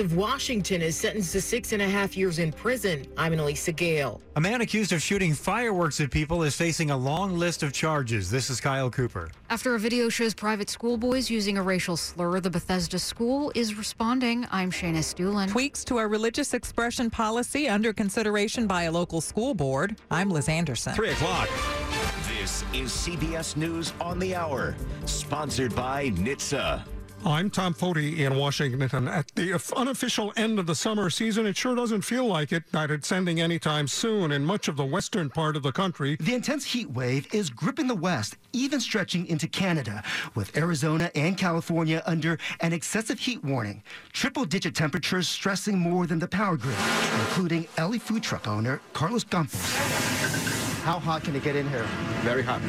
of Washington is sentenced to six and a half years in prison. I'm Elisa Gale. A man accused of shooting fireworks at people is facing a long list of charges. This is Kyle Cooper. After a video shows private schoolboys using a racial slur, the Bethesda school is responding. I'm Shayna Estulin. Tweaks to a religious expression policy under consideration by a local school board. I'm Liz Anderson. Three o'clock. This is CBS News on the Hour, sponsored by NHTSA. I'm Tom Foti in Washington. At the unofficial end of the summer season, it sure doesn't feel like it that it's ending anytime soon in much of the western part of the country. The intense heat wave is gripping the west, even stretching into Canada, with Arizona and California under an excessive heat warning. Triple digit temperatures stressing more than the power grid, including LA food truck owner Carlos Campos. How hot can it get in here? Very hot.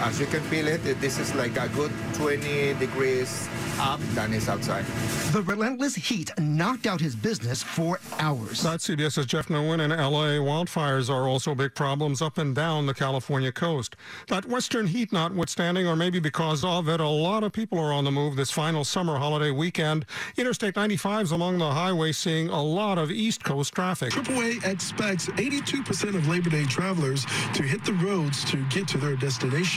As you can feel it, this is like a good 20 degrees up than is outside. The relentless heat knocked out his business for hours. That's CBS's Jeff Nguyen in LA. Wildfires are also big problems up and down the California coast. That western heat notwithstanding, or maybe because of it, a lot of people are on the move this final summer holiday weekend. Interstate 95 is among the highways seeing a lot of East Coast traffic. AAA expects 82% of Labor Day travelers to hit the roads to get to their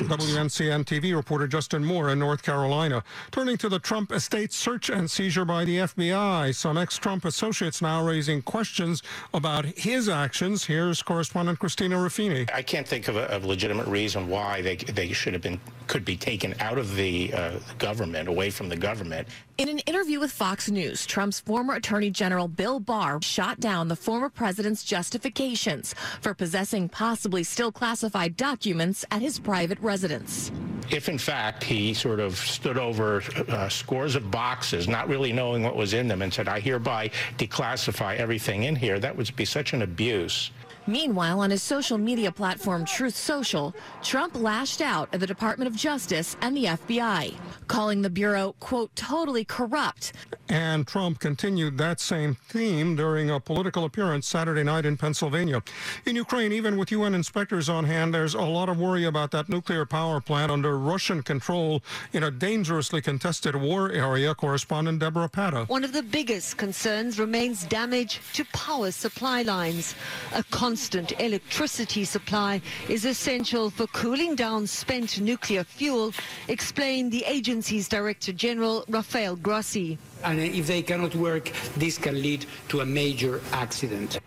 destinations. WNCN TV reporter Justin Moore in North Carolina. Turning to the Trump estate search and seizure by the FBI. Some ex Trump associates now raising questions about his actions. Here's correspondent Christina Ruffini. I can't think of a, a legitimate reason why they, they should have been, could be taken out of the, uh, the government, away from the government. In an interview with Fox News, Trump's former Attorney General Bill Barr shot down the former president's justifications for possessing possibly still classified documents at his private residence. If in fact he sort of stood over uh, scores of boxes, not really knowing what was in them, and said, I hereby declassify everything in here, that would be such an abuse. Meanwhile, on his social media platform Truth Social, Trump lashed out at the Department of Justice and the FBI, calling the Bureau, quote, totally corrupt. And Trump continued that same theme during a political appearance Saturday night in Pennsylvania. In Ukraine, even with UN inspectors on hand, there's a lot of worry about that nuclear power plant under Russian control in a dangerously contested war area. Correspondent Deborah Patta. One of the biggest concerns remains damage to power supply lines. A constant electricity supply is essential for cooling down spent nuclear fuel, explained the agency's Director General Rafael Grossi. And if they cannot work, this can lead to a major accident.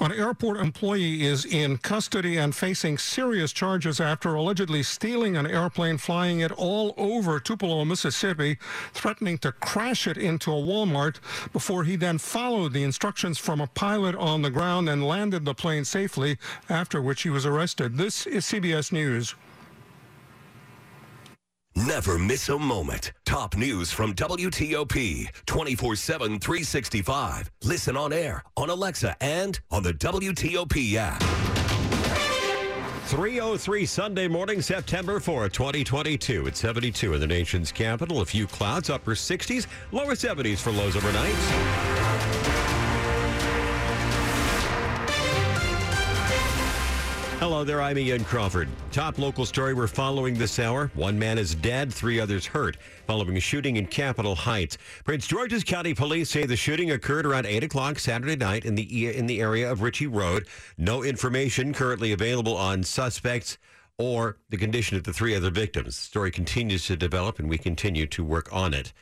An airport employee is in custody and facing serious charges after allegedly stealing an airplane, flying it all over Tupelo, Mississippi, threatening to crash it into a Walmart before he then followed the instructions from a pilot on the ground and landed the plane safely, after which he was arrested. This is CBS News. Never miss a moment. Top news from WTOP 24 7, 365. Listen on air, on Alexa, and on the WTOP app. 303 Sunday morning, September 4, 2022. It's 72 in the nation's capital. A few clouds, upper 60s, lower 70s for lows overnight. Hello there, I'm Ian Crawford. Top local story we're following this hour. One man is dead, three others hurt following a shooting in Capitol Heights. Prince George's County Police say the shooting occurred around 8 o'clock Saturday night in the, in the area of Ritchie Road. No information currently available on suspects or the condition of the three other victims. The story continues to develop and we continue to work on it.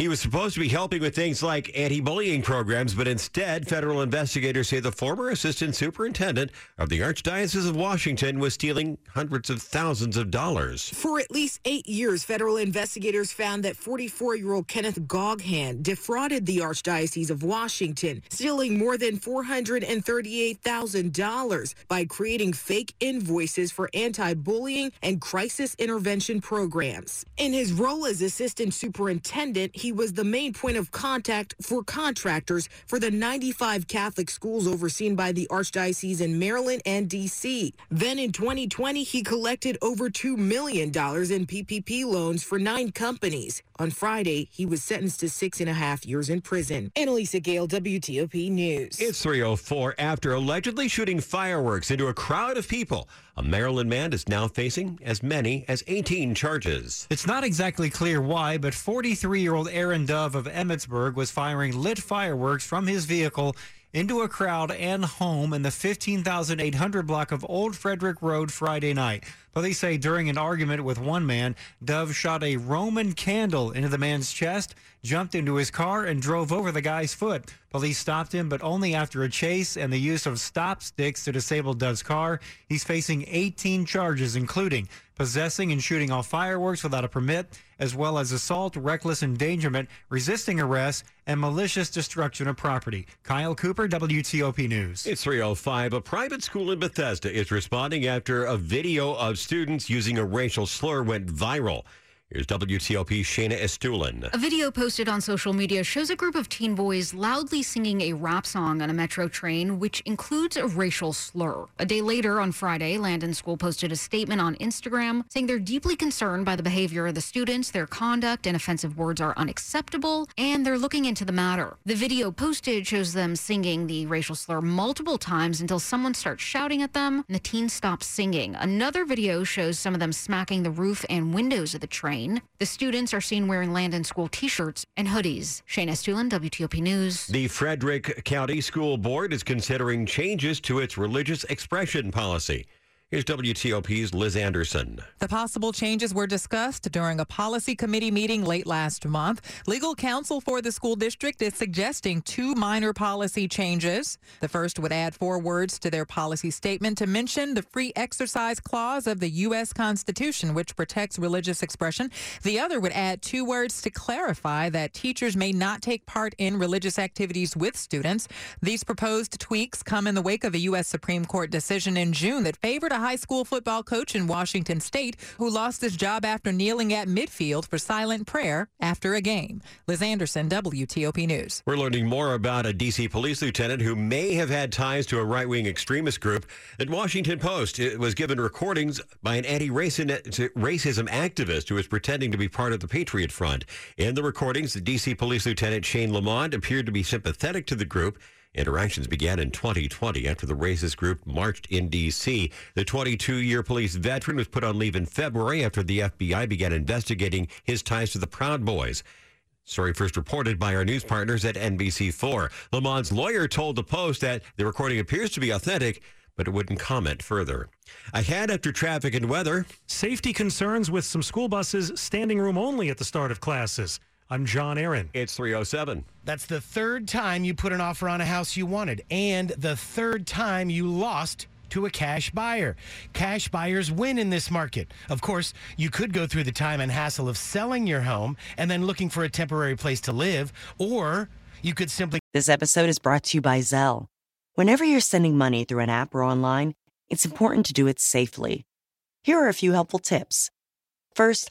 He was supposed to be helping with things like anti bullying programs, but instead, federal investigators say the former assistant superintendent of the Archdiocese of Washington was stealing hundreds of thousands of dollars. For at least eight years, federal investigators found that 44 year old Kenneth Goughan defrauded the Archdiocese of Washington, stealing more than $438,000 by creating fake invoices for anti bullying and crisis intervention programs. In his role as assistant superintendent, he was the main point of contact for contractors for the 95 Catholic schools overseen by the Archdiocese in Maryland and D.C. Then in 2020, he collected over $2 million in PPP loans for nine companies. On Friday, he was sentenced to six and a half years in prison. Anna-Lysa Gayle, WTOP News. It's 304 after allegedly shooting fireworks into a crowd of people. A Maryland man is now facing as many as 18 charges. It's not exactly clear why, but 43 year old Aaron Dove of Emmitsburg was firing lit fireworks from his vehicle into a crowd and home in the 15,800 block of Old Frederick Road Friday night. Police say during an argument with one man, Dove shot a Roman candle into the man's chest, jumped into his car, and drove over the guy's foot. Police stopped him, but only after a chase and the use of stop sticks to disable Dove's car. He's facing 18 charges, including possessing and shooting off fireworks without a permit, as well as assault, reckless endangerment, resisting arrest, and malicious destruction of property. Kyle Cooper, WTOP News. It's 305. A private school in Bethesda is responding after a video of students using a racial slur went viral. Here's WTOP Shayna Estulin. A video posted on social media shows a group of teen boys loudly singing a rap song on a metro train, which includes a racial slur. A day later, on Friday, Landon School posted a statement on Instagram saying they're deeply concerned by the behavior of the students, their conduct and offensive words are unacceptable, and they're looking into the matter. The video posted shows them singing the racial slur multiple times until someone starts shouting at them and the teens stop singing. Another video shows some of them smacking the roof and windows of the train. The students are seen wearing Landon School t shirts and hoodies. Shayna Estulin, WTOP News. The Frederick County School Board is considering changes to its religious expression policy. Here's WTOP's Liz Anderson. The possible changes were discussed during a policy committee meeting late last month. Legal counsel for the school district is suggesting two minor policy changes. The first would add four words to their policy statement to mention the free exercise clause of the U.S. Constitution, which protects religious expression. The other would add two words to clarify that teachers may not take part in religious activities with students. These proposed tweaks come in the wake of a U.S. Supreme Court decision in June that favored a high school football coach in Washington state who lost his job after kneeling at midfield for silent prayer after a game. Liz Anderson, WTOP News. We're learning more about a D.C. police lieutenant who may have had ties to a right wing extremist group. At Washington Post, it was given recordings by an anti racism activist who was pretending to be part of the Patriot Front. In the recordings, the D.C. police lieutenant Shane Lamond appeared to be sympathetic to the group. Interactions began in 2020 after the racist group marched in D.C. The 22 year police veteran was put on leave in February after the FBI began investigating his ties to the Proud Boys. Story first reported by our news partners at NBC4. Lamond's lawyer told the Post that the recording appears to be authentic, but it wouldn't comment further. Ahead after traffic and weather. Safety concerns with some school buses standing room only at the start of classes. I'm John Aaron. It's 307. That's the third time you put an offer on a house you wanted, and the third time you lost to a cash buyer. Cash buyers win in this market. Of course, you could go through the time and hassle of selling your home and then looking for a temporary place to live, or you could simply. This episode is brought to you by Zelle. Whenever you're sending money through an app or online, it's important to do it safely. Here are a few helpful tips. First,